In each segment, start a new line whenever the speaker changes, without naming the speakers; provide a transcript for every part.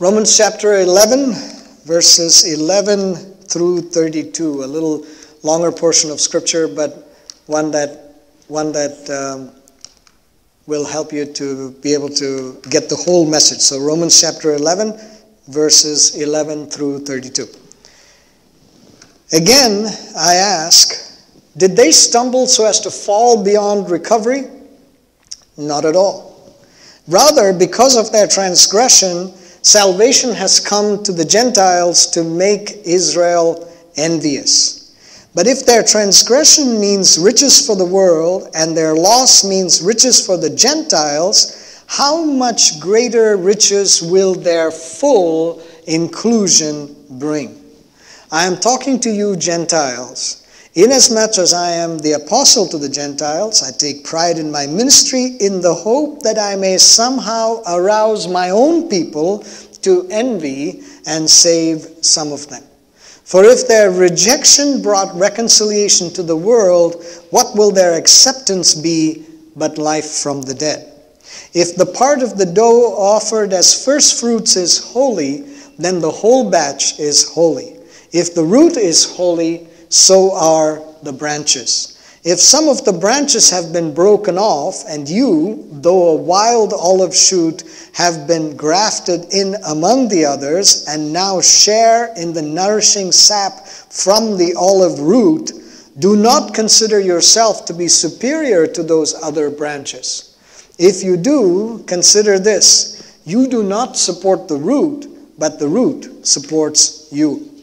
Romans chapter 11, verses 11 through 32, a little longer portion of scripture, but one that, one that um, will help you to be able to get the whole message. So, Romans chapter 11, verses 11 through 32. Again, I ask, did they stumble so as to fall beyond recovery? Not at all. Rather, because of their transgression, salvation has come to the Gentiles to make Israel envious. But if their transgression means riches for the world and their loss means riches for the Gentiles, how much greater riches will their full inclusion bring? I am talking to you, Gentiles. Inasmuch as I am the apostle to the Gentiles, I take pride in my ministry in the hope that I may somehow arouse my own people to envy and save some of them. For if their rejection brought reconciliation to the world, what will their acceptance be but life from the dead? If the part of the dough offered as first fruits is holy, then the whole batch is holy. If the root is holy, so are the branches. If some of the branches have been broken off, and you, though a wild olive shoot, have been grafted in among the others, and now share in the nourishing sap from the olive root, do not consider yourself to be superior to those other branches. If you do, consider this you do not support the root, but the root supports you.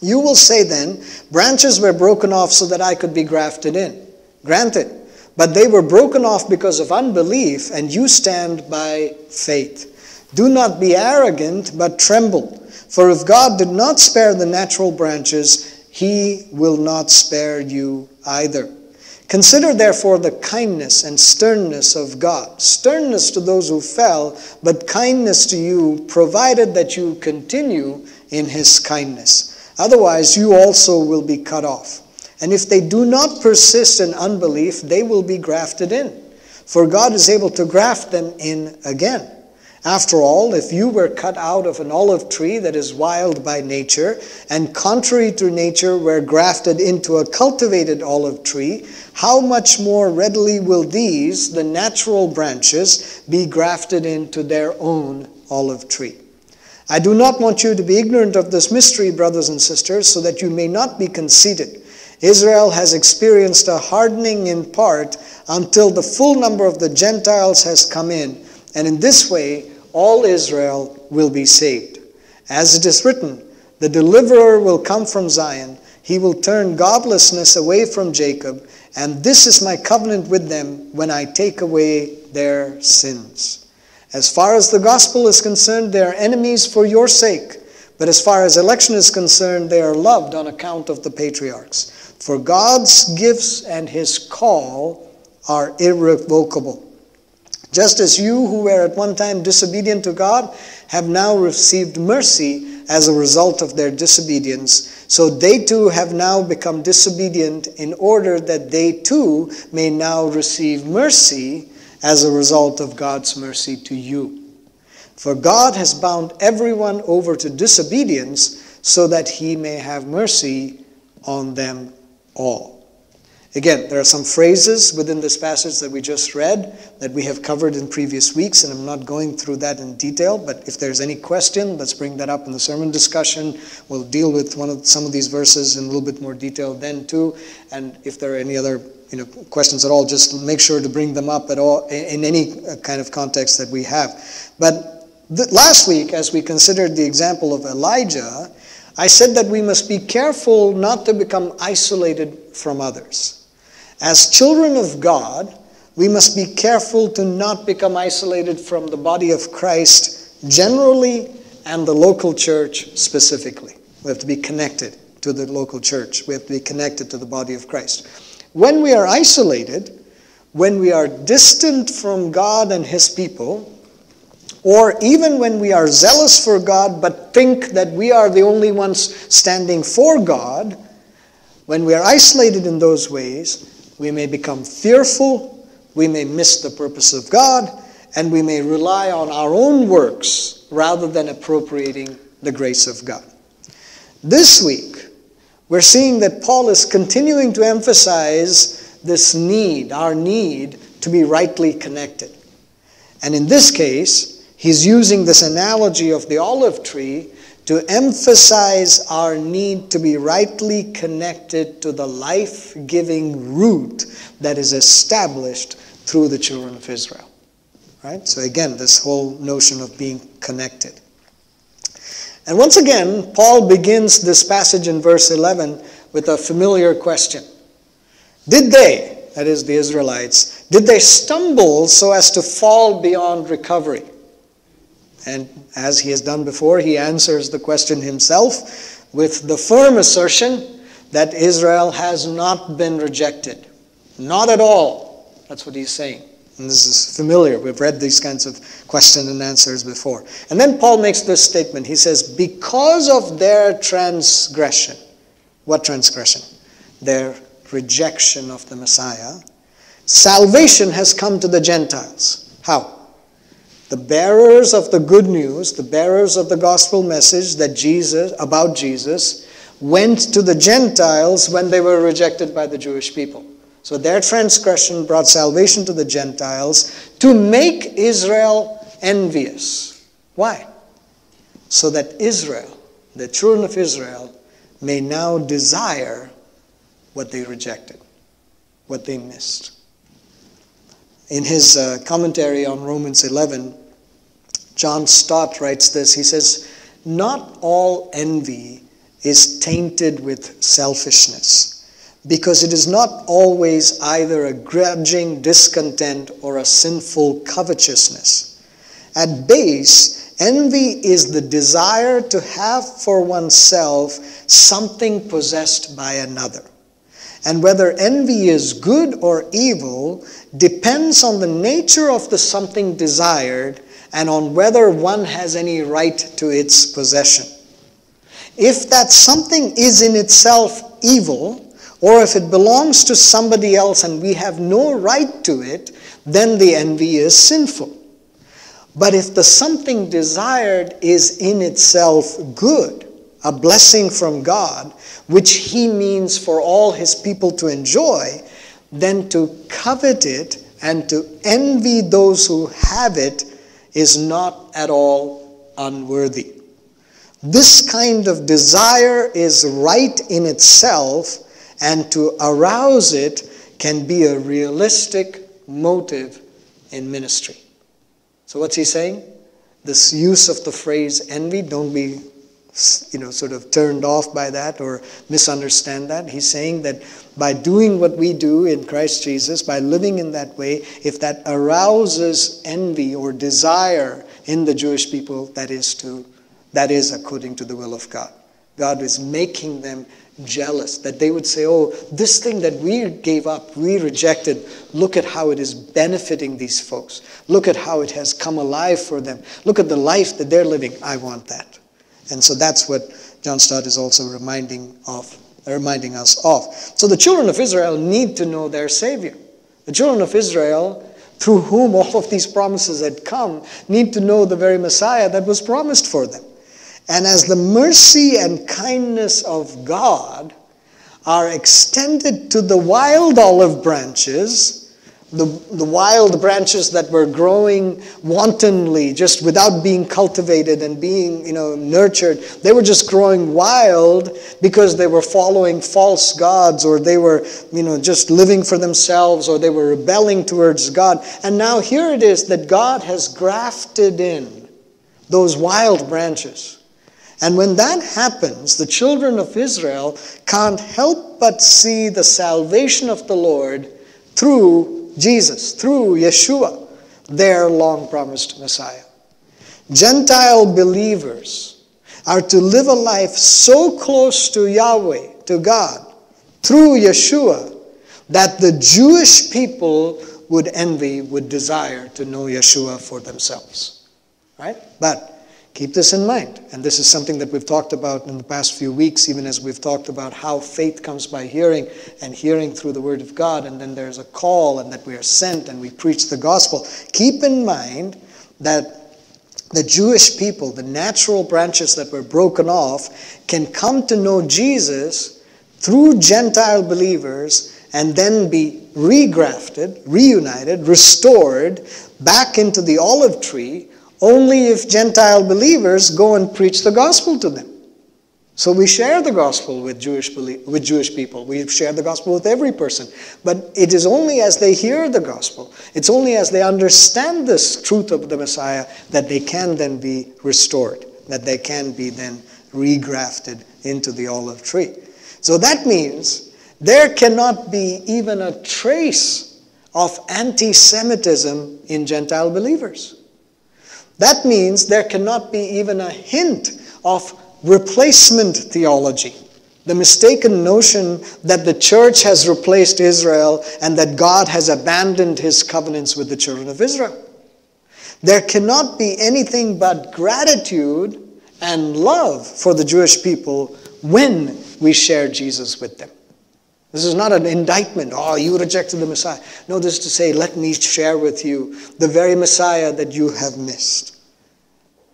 You will say then, branches were broken off so that I could be grafted in. Granted, but they were broken off because of unbelief, and you stand by faith. Do not be arrogant, but tremble. For if God did not spare the natural branches, he will not spare you either. Consider therefore the kindness and sternness of God. Sternness to those who fell, but kindness to you, provided that you continue in his kindness. Otherwise, you also will be cut off. And if they do not persist in unbelief, they will be grafted in. For God is able to graft them in again. After all, if you were cut out of an olive tree that is wild by nature, and contrary to nature were grafted into a cultivated olive tree, how much more readily will these, the natural branches, be grafted into their own olive tree? I do not want you to be ignorant of this mystery, brothers and sisters, so that you may not be conceited. Israel has experienced a hardening in part until the full number of the Gentiles has come in, and in this way all Israel will be saved. As it is written, the deliverer will come from Zion, he will turn godlessness away from Jacob, and this is my covenant with them when I take away their sins. As far as the gospel is concerned, they are enemies for your sake. But as far as election is concerned, they are loved on account of the patriarchs. For God's gifts and his call are irrevocable. Just as you who were at one time disobedient to God have now received mercy as a result of their disobedience, so they too have now become disobedient in order that they too may now receive mercy as a result of God's mercy to you. For God has bound everyone over to disobedience so that he may have mercy on them all. Again, there are some phrases within this passage that we just read that we have covered in previous weeks, and I'm not going through that in detail, but if there's any question, let's bring that up in the sermon discussion. We'll deal with one of some of these verses in a little bit more detail then too, and if there are any other you know, questions at all, just make sure to bring them up at all in any uh, kind of context that we have. But th- last week, as we considered the example of Elijah, I said that we must be careful not to become isolated from others. As children of God, we must be careful to not become isolated from the body of Christ generally and the local church specifically. We have to be connected to the local church. We have to be connected to the body of Christ. When we are isolated, when we are distant from God and His people, or even when we are zealous for God but think that we are the only ones standing for God, when we are isolated in those ways, we may become fearful, we may miss the purpose of God, and we may rely on our own works rather than appropriating the grace of God. This week, we're seeing that Paul is continuing to emphasize this need, our need to be rightly connected. And in this case, he's using this analogy of the olive tree to emphasize our need to be rightly connected to the life giving root that is established through the children of Israel. Right? So, again, this whole notion of being connected. And once again, Paul begins this passage in verse 11 with a familiar question Did they, that is the Israelites, did they stumble so as to fall beyond recovery? And as he has done before, he answers the question himself with the firm assertion that Israel has not been rejected. Not at all. That's what he's saying. And this is familiar. We've read these kinds of question and answers before. And then Paul makes this statement. He says, Because of their transgression, what transgression? Their rejection of the Messiah, salvation has come to the Gentiles. How? The bearers of the good news, the bearers of the gospel message that Jesus about Jesus went to the Gentiles when they were rejected by the Jewish people. So their transgression brought salvation to the Gentiles to make Israel envious. Why? So that Israel, the children of Israel, may now desire what they rejected, what they missed. In his uh, commentary on Romans 11, John Stott writes this. He says, Not all envy is tainted with selfishness because it is not always either a grudging discontent or a sinful covetousness. At base, envy is the desire to have for oneself something possessed by another. And whether envy is good or evil depends on the nature of the something desired and on whether one has any right to its possession. If that something is in itself evil, or if it belongs to somebody else and we have no right to it, then the envy is sinful. But if the something desired is in itself good, a blessing from God, which He means for all His people to enjoy, then to covet it and to envy those who have it is not at all unworthy. This kind of desire is right in itself and to arouse it can be a realistic motive in ministry. So, what's he saying? This use of the phrase envy, don't be you know, sort of turned off by that or misunderstand that. He's saying that by doing what we do in Christ Jesus, by living in that way, if that arouses envy or desire in the Jewish people, that is to that is according to the will of God. God is making them jealous, that they would say, Oh, this thing that we gave up, we rejected, look at how it is benefiting these folks. Look at how it has come alive for them. Look at the life that they're living. I want that. And so that's what John Stott is also reminding of, uh, reminding us of. So the children of Israel need to know their Savior. The children of Israel, through whom all of these promises had come, need to know the very Messiah that was promised for them. And as the mercy and kindness of God are extended to the wild olive branches, the, the wild branches that were growing wantonly, just without being cultivated and being you know, nurtured, they were just growing wild because they were following false gods or they were you know, just living for themselves or they were rebelling towards God. And now here it is that God has grafted in those wild branches and when that happens, the children of Israel can't help but see the salvation of the Lord through Jesus, through Yeshua, their long promised Messiah. Gentile believers are to live a life so close to Yahweh, to God, through Yeshua, that the Jewish people would envy, would desire to know Yeshua for themselves. Right? But Keep this in mind. And this is something that we've talked about in the past few weeks, even as we've talked about how faith comes by hearing and hearing through the Word of God. And then there's a call and that we are sent and we preach the gospel. Keep in mind that the Jewish people, the natural branches that were broken off, can come to know Jesus through Gentile believers and then be regrafted, reunited, restored back into the olive tree only if Gentile believers go and preach the gospel to them. So we share the gospel with Jewish, with Jewish people. We share the gospel with every person. But it is only as they hear the gospel, it's only as they understand this truth of the Messiah that they can then be restored, that they can be then regrafted into the olive tree. So that means there cannot be even a trace of anti Semitism in Gentile believers. That means there cannot be even a hint of replacement theology, the mistaken notion that the church has replaced Israel and that God has abandoned his covenants with the children of Israel. There cannot be anything but gratitude and love for the Jewish people when we share Jesus with them. This is not an indictment. Oh, you rejected the Messiah. No, this is to say, let me share with you the very Messiah that you have missed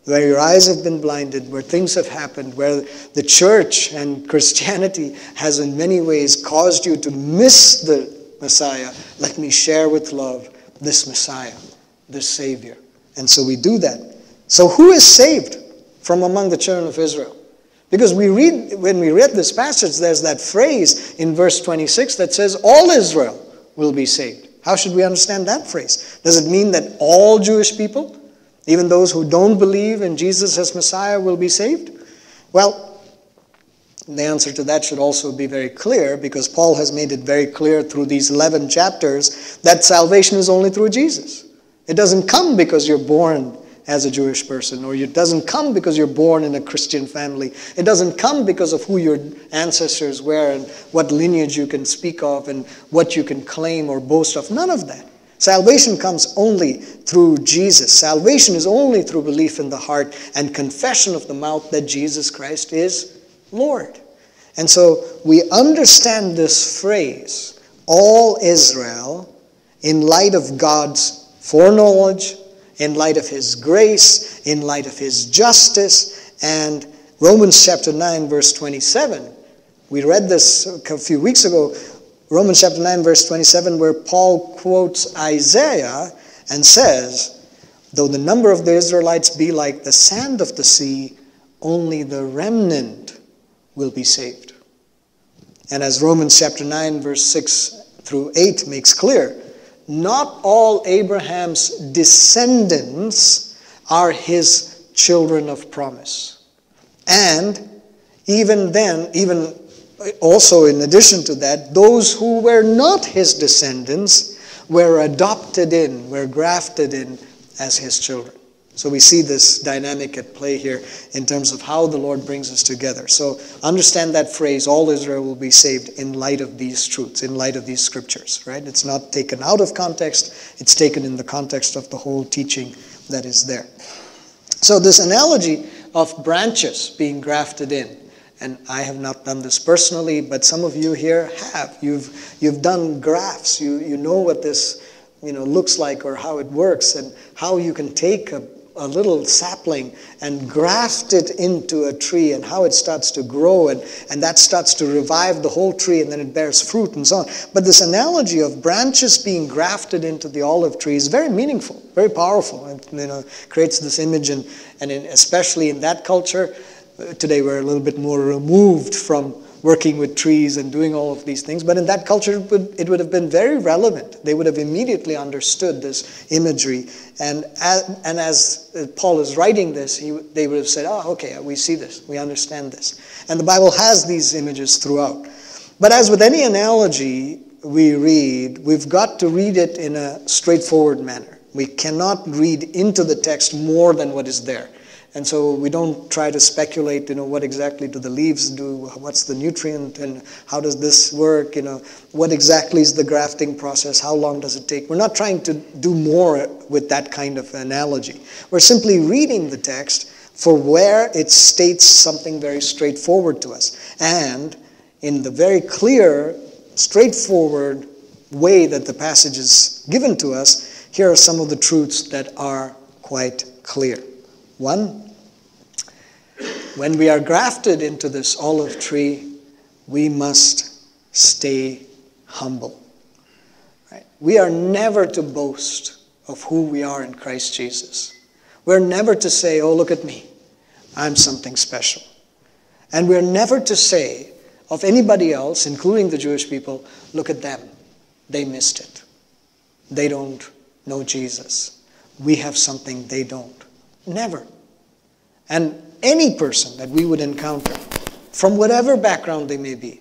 where your eyes have been blinded, where things have happened, where the church and Christianity has in many ways caused you to miss the Messiah, let me share with love this Messiah, this Savior. And so we do that. So who is saved from among the children of Israel? Because we read, when we read this passage, there's that phrase in verse 26 that says, All Israel will be saved. How should we understand that phrase? Does it mean that all Jewish people even those who don't believe in Jesus as Messiah will be saved? Well, the answer to that should also be very clear because Paul has made it very clear through these 11 chapters that salvation is only through Jesus. It doesn't come because you're born as a Jewish person, or it doesn't come because you're born in a Christian family. It doesn't come because of who your ancestors were and what lineage you can speak of and what you can claim or boast of. None of that. Salvation comes only through Jesus. Salvation is only through belief in the heart and confession of the mouth that Jesus Christ is Lord. And so we understand this phrase, all Israel, in light of God's foreknowledge, in light of His grace, in light of His justice, and Romans chapter 9, verse 27. We read this a few weeks ago. Romans chapter 9, verse 27, where Paul quotes Isaiah and says, Though the number of the Israelites be like the sand of the sea, only the remnant will be saved. And as Romans chapter 9, verse 6 through 8 makes clear, not all Abraham's descendants are his children of promise. And even then, even also, in addition to that, those who were not his descendants were adopted in, were grafted in as his children. So we see this dynamic at play here in terms of how the Lord brings us together. So understand that phrase, all Israel will be saved in light of these truths, in light of these scriptures, right? It's not taken out of context, it's taken in the context of the whole teaching that is there. So this analogy of branches being grafted in, and I have not done this personally, but some of you here have. You've, you've done grafts. You, you know what this you know, looks like or how it works and how you can take a, a little sapling and graft it into a tree and how it starts to grow and, and that starts to revive the whole tree and then it bears fruit and so on. But this analogy of branches being grafted into the olive tree is very meaningful, very powerful. It you know, creates this image and, and in, especially in that culture, uh, Today we're a little bit more removed from working with trees and doing all of these things. But in that culture, it would, it would have been very relevant. They would have immediately understood this imagery. And as, and as uh, Paul is writing this, he, they would have said, oh, okay, we see this, we understand this. And the Bible has these images throughout. But as with any analogy we read, we've got to read it in a straightforward manner. We cannot read into the text more than what is there. And so we don't try to speculate, you know, what exactly do the leaves do, what's the nutrient, and how does this work, you know, what exactly is the grafting process, how long does it take. We're not trying to do more with that kind of analogy. We're simply reading the text for where it states something very straightforward to us. And in the very clear, straightforward way that the passage is given to us, here are some of the truths that are quite clear. One, when we are grafted into this olive tree, we must stay humble. Right? We are never to boast of who we are in Christ Jesus. We're never to say, oh, look at me, I'm something special. And we're never to say of anybody else, including the Jewish people, look at them, they missed it. They don't know Jesus. We have something they don't. Never. And any person that we would encounter, from whatever background they may be,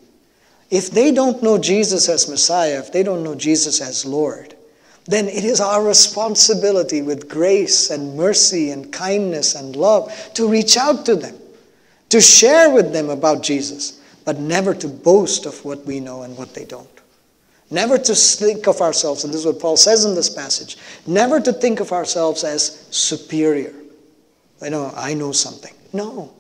if they don't know Jesus as Messiah, if they don't know Jesus as Lord, then it is our responsibility with grace and mercy and kindness and love to reach out to them, to share with them about Jesus, but never to boast of what we know and what they don't. Never to think of ourselves, and this is what Paul says in this passage, never to think of ourselves as superior. I know, I know something. No.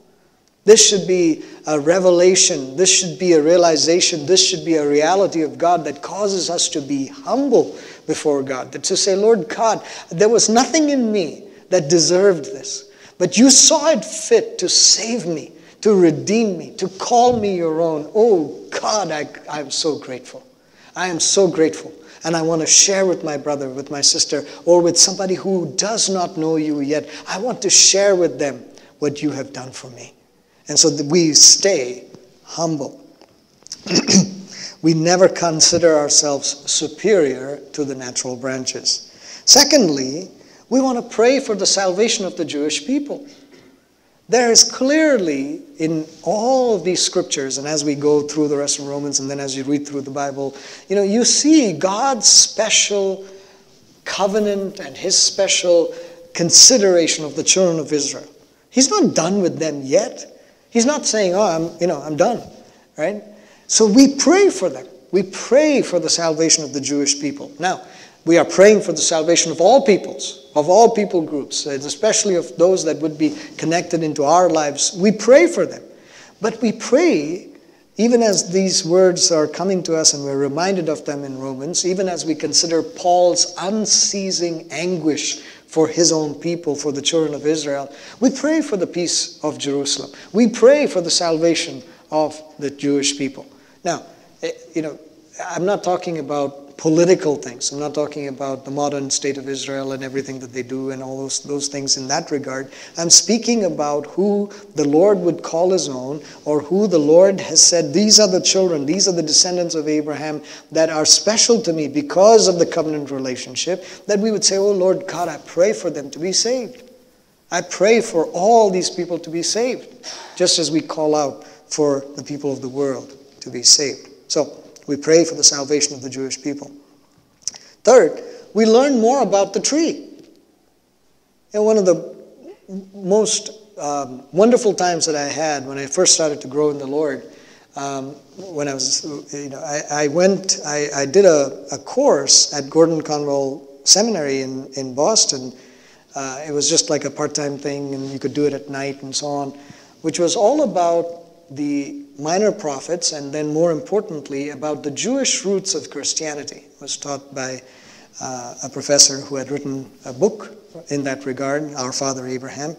This should be a revelation. This should be a realization. This should be a reality of God that causes us to be humble before God. That to say, Lord God, there was nothing in me that deserved this, but you saw it fit to save me, to redeem me, to call me your own. Oh God, I, I'm so grateful. I am so grateful. And I want to share with my brother, with my sister, or with somebody who does not know you yet. I want to share with them what you have done for me. And so we stay humble. we never consider ourselves superior to the natural branches. Secondly, we want to pray for the salvation of the Jewish people. There is clearly in all of these scriptures, and as we go through the rest of Romans, and then as you read through the Bible, you know, you see God's special covenant and his special consideration of the children of Israel. He's not done with them yet. He's not saying, "Oh, I'm, you know, I'm done." Right? So we pray for them. We pray for the salvation of the Jewish people. Now, we are praying for the salvation of all peoples, of all people groups, especially of those that would be connected into our lives. We pray for them. But we pray, even as these words are coming to us and we're reminded of them in Romans, even as we consider Paul's unceasing anguish for his own people, for the children of Israel, we pray for the peace of Jerusalem. We pray for the salvation of the Jewish people. Now, eh, you know, I'm not talking about political things. I'm not talking about the modern state of Israel and everything that they do and all those, those things in that regard. I'm speaking about who the Lord would call his own or who the Lord has said, these are the children, these are the descendants of Abraham that are special to me because of the covenant relationship, that we would say, oh Lord God, I pray for them to be saved. I pray for all these people to be saved, just as we call out for the people of the world to be saved. So, we pray for the salvation of the Jewish people. Third, we learn more about the tree. And one of the most um, wonderful times that I had when I first started to grow in the Lord, um, when I was, you know, I, I went, I, I did a, a, course at Gordon Conwell Seminary in, in Boston. Uh, it was just like a part time thing, and you could do it at night and so on, which was all about the minor prophets, and then more importantly, about the Jewish roots of Christianity. It was taught by uh, a professor who had written a book in that regard, Our Father Abraham,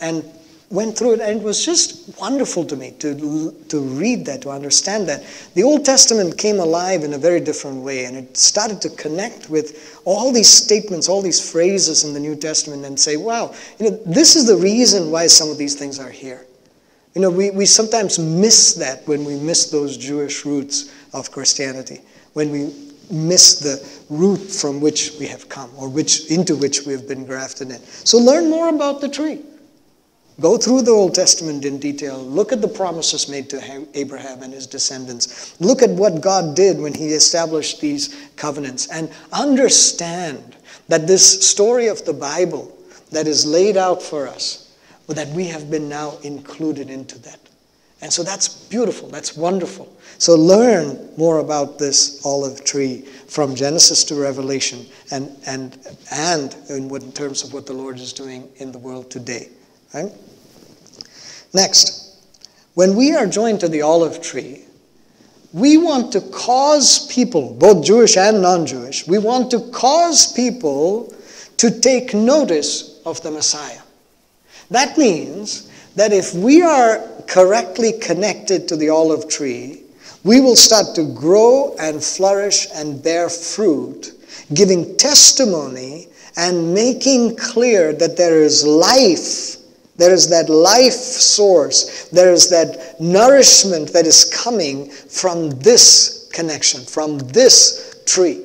and went through it, and it was just wonderful to me to, to read that, to understand that. The Old Testament came alive in a very different way, and it started to connect with all these statements, all these phrases in the New Testament, and say, wow, you know, this is the reason why some of these things are here. You know, we, we sometimes miss that when we miss those Jewish roots of Christianity, when we miss the root from which we have come or which, into which we have been grafted in. So learn more about the tree. Go through the Old Testament in detail. Look at the promises made to Abraham and his descendants. Look at what God did when he established these covenants and understand that this story of the Bible that is laid out for us that we have been now included into that. And so that's beautiful, that's wonderful. So learn more about this olive tree from Genesis to Revelation and, and, and in, what, in terms of what the Lord is doing in the world today. Right? Next, when we are joined to the olive tree, we want to cause people, both Jewish and non Jewish, we want to cause people to take notice of the Messiah That means that if we are correctly connected to the olive tree, we will start to grow and flourish and bear fruit, giving testimony and making clear that there is life. There is that life source. There is that nourishment that is coming from this connection, from this tree.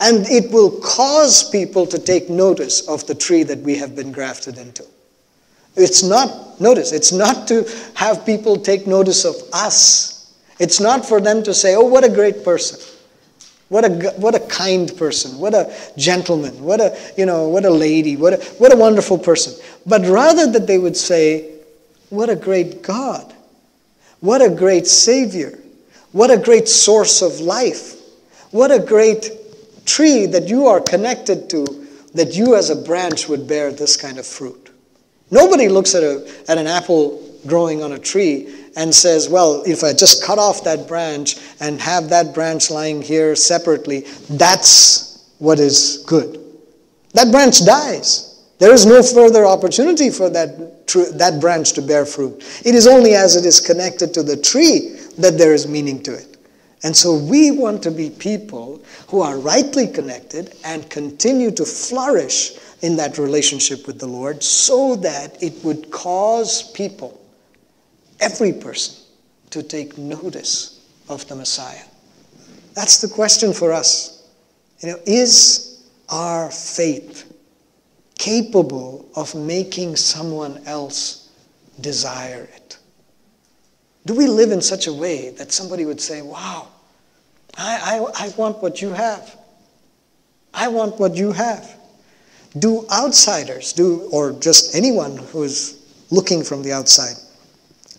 And it will cause people to take notice of the tree that we have been grafted into. It's not, notice, it's not to have people take notice of us. It's not for them to say, oh, what a great person. What a, what a kind person. What a gentleman. What a, you know, what a lady. What a, what a wonderful person. But rather that they would say, what a great God. What a great Savior. What a great source of life. What a great tree that you are connected to, that you as a branch would bear this kind of fruit. Nobody looks at, a, at an apple growing on a tree and says, well, if I just cut off that branch and have that branch lying here separately, that's what is good. That branch dies. There is no further opportunity for that, tr- that branch to bear fruit. It is only as it is connected to the tree that there is meaning to it. And so we want to be people who are rightly connected and continue to flourish in that relationship with the Lord so that it would cause people, every person, to take notice of the Messiah. That's the question for us. You know, is our faith capable of making someone else desire it? Do we live in such a way that somebody would say, Wow, I, I, I want what you have? I want what you have. Do outsiders, do or just anyone who is looking from the outside,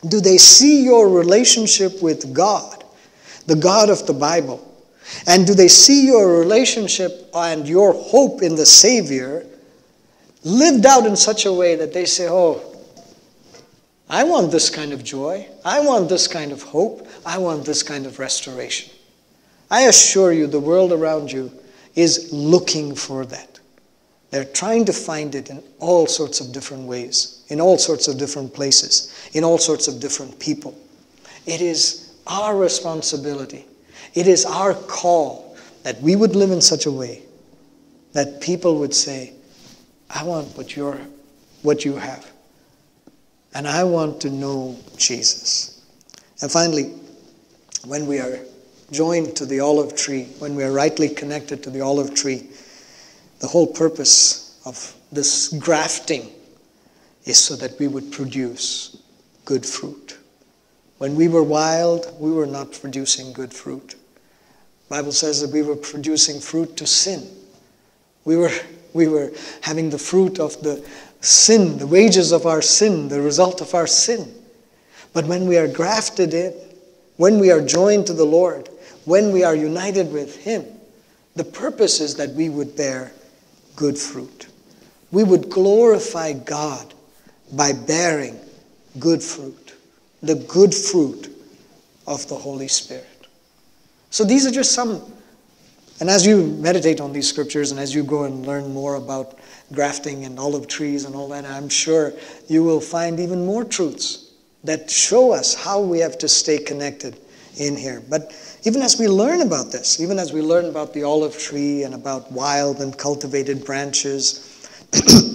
do they see your relationship with God, the God of the Bible? And do they see your relationship and your hope in the Savior lived out in such a way that they say, Oh, I want this kind of joy. I want this kind of hope. I want this kind of restoration. I assure you, the world around you is looking for that. They're trying to find it in all sorts of different ways, in all sorts of different places, in all sorts of different people. It is our responsibility, it is our call that we would live in such a way that people would say, I want what, you're, what you have. And I want to know Jesus. And finally, when we are joined to the olive tree, when we are rightly connected to the olive tree, the whole purpose of this grafting is so that we would produce good fruit. When we were wild, we were not producing good fruit. The Bible says that we were producing fruit to sin. We were, we were having the fruit of the sin, the wages of our sin, the result of our sin. But when we are grafted in, when we are joined to the Lord, when we are united with Him, the purpose is that we would bear good fruit. We would glorify God by bearing good fruit, the good fruit of the Holy Spirit. So these are just some. And as you meditate on these scriptures and as you go and learn more about grafting and olive trees and all that, I'm sure you will find even more truths that show us how we have to stay connected in here. But even as we learn about this, even as we learn about the olive tree and about wild and cultivated branches,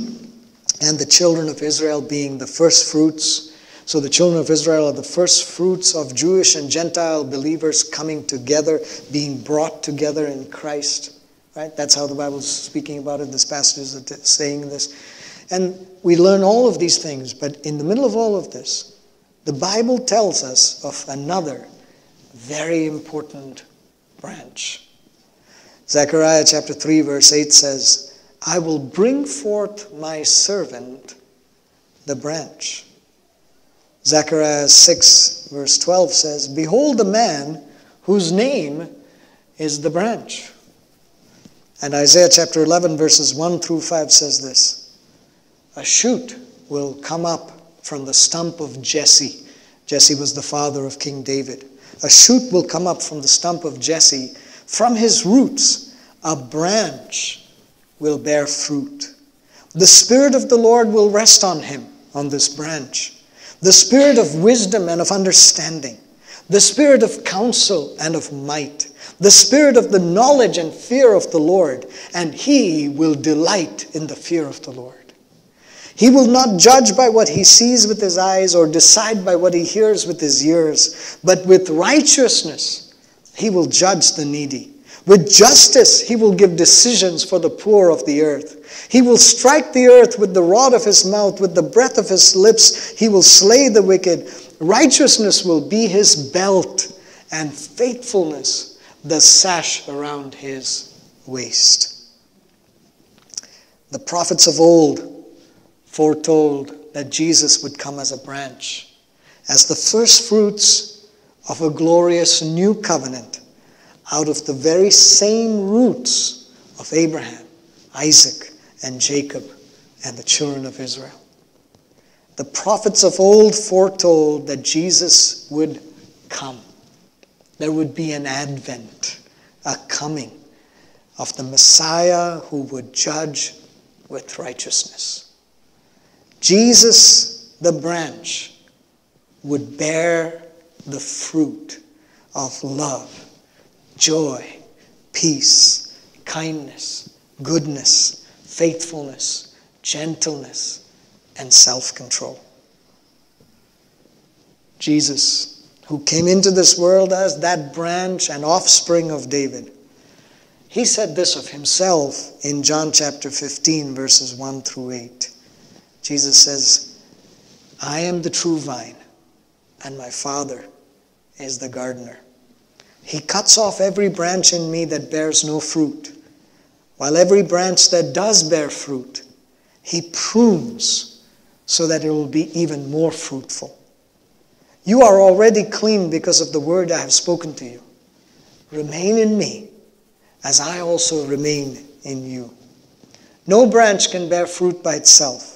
and the children of Israel being the first fruits. So the children of Israel are the first fruits of Jewish and Gentile believers coming together, being brought together in Christ. Right? That's how the Bible is speaking about it. This passage is saying this. And we learn all of these things, but in the middle of all of this, the Bible tells us of another very important branch. Zechariah chapter 3, verse 8 says, I will bring forth my servant, the branch. Zechariah 6, verse 12 says, Behold the man whose name is the branch. And Isaiah chapter 11, verses 1 through 5 says this A shoot will come up from the stump of Jesse. Jesse was the father of King David. A shoot will come up from the stump of Jesse. From his roots, a branch will bear fruit. The Spirit of the Lord will rest on him, on this branch the spirit of wisdom and of understanding, the spirit of counsel and of might, the spirit of the knowledge and fear of the Lord, and he will delight in the fear of the Lord. He will not judge by what he sees with his eyes or decide by what he hears with his ears, but with righteousness he will judge the needy. With justice he will give decisions for the poor of the earth. He will strike the earth with the rod of his mouth, with the breath of his lips he will slay the wicked. Righteousness will be his belt, and faithfulness the sash around his waist. The prophets of old foretold that Jesus would come as a branch, as the first fruits of a glorious new covenant out of the very same roots of Abraham, Isaac, and Jacob, and the children of Israel. The prophets of old foretold that Jesus would come. There would be an advent, a coming of the Messiah who would judge with righteousness. Jesus, the branch, would bear the fruit of love, joy, peace, kindness, goodness, faithfulness, gentleness, and self control. Jesus, who came into this world as that branch and offspring of David, he said this of himself in John chapter 15, verses 1 through 8. Jesus says, I am the true vine, and my Father is the gardener. He cuts off every branch in me that bears no fruit, while every branch that does bear fruit, he prunes so that it will be even more fruitful. You are already clean because of the word I have spoken to you. Remain in me, as I also remain in you. No branch can bear fruit by itself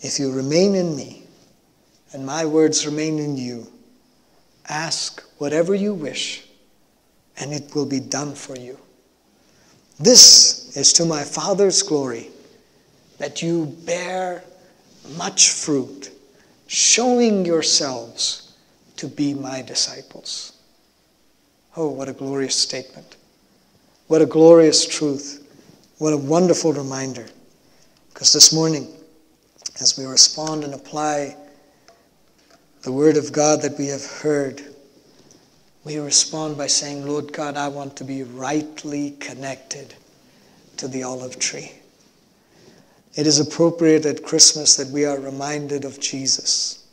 If you remain in me and my words remain in you, ask whatever you wish and it will be done for you. This is to my Father's glory that you bear much fruit, showing yourselves to be my disciples. Oh, what a glorious statement. What a glorious truth. What a wonderful reminder. Because this morning, as we respond and apply the Word of God that we have heard, we respond by saying, Lord God, I want to be rightly connected to the olive tree. It is appropriate at Christmas that we are reminded of Jesus,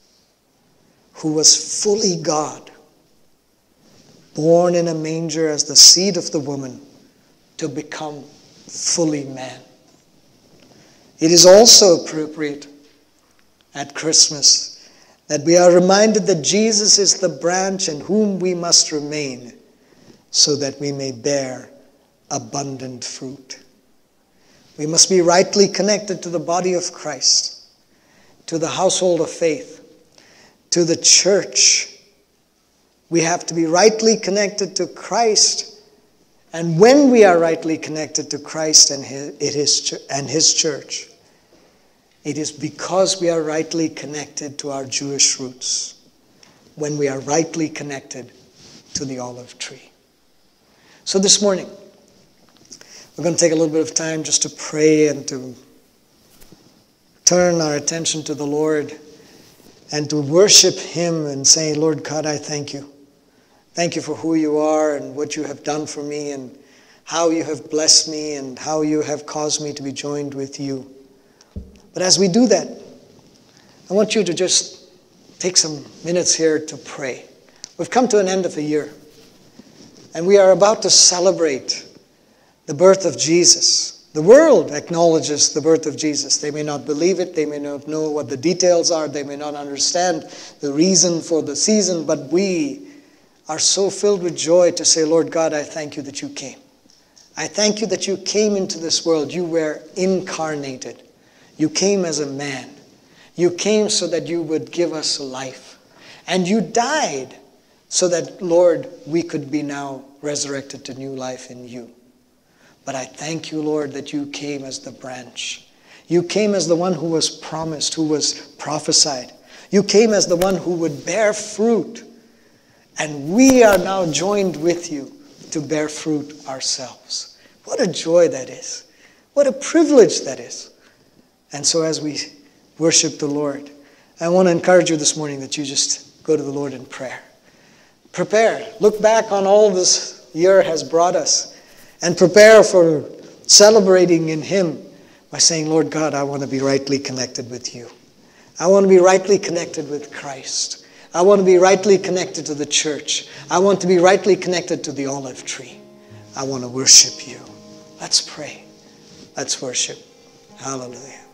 who was fully God, born in a manger as the seed of the woman, to become fully man. It is also appropriate at Christmas that we are reminded that Jesus is the branch in whom we must remain so that we may bear abundant fruit. We must be rightly connected to the body of Christ, to the household of faith, to the church. We have to be rightly connected to Christ. And when we are rightly connected to Christ and his, and his church, it is because we are rightly connected to our Jewish roots, when we are rightly connected to the olive tree. So this morning, we're going to take a little bit of time just to pray and to turn our attention to the Lord and to worship Him and say, Lord God, I thank you. Thank you for who you are and what you have done for me and how you have blessed me and how you have caused me to be joined with you. But as we do that, I want you to just take some minutes here to pray. We've come to an end of a year, and we are about to celebrate the birth of Jesus, The world acknowledges the birth of Jesus. They may not believe it, they may not know what the details are, they may not understand the reason for the season, but we are so filled with joy to say, Lord God, I thank you that you came. I thank you that you came into this world. You were incarnated. You came as a man. You came so that you would give us life. And you died so that, Lord, we could be now resurrected to new life in you. But I thank you, Lord, that you came as the branch. You came as the one who was promised, who was prophesied. You came as the one who would bear fruit. And we are now joined with you to bear fruit ourselves. What a joy that is. What a privilege that is. And so, as we worship the Lord, I want to encourage you this morning that you just go to the Lord in prayer. Prepare. Look back on all this year has brought us and prepare for celebrating in Him by saying, Lord God, I want to be rightly connected with you. I want to be rightly connected with Christ. I want to be rightly connected to the church. I want to be rightly connected to the olive tree. I want to worship you. Let's pray. Let's worship. Hallelujah.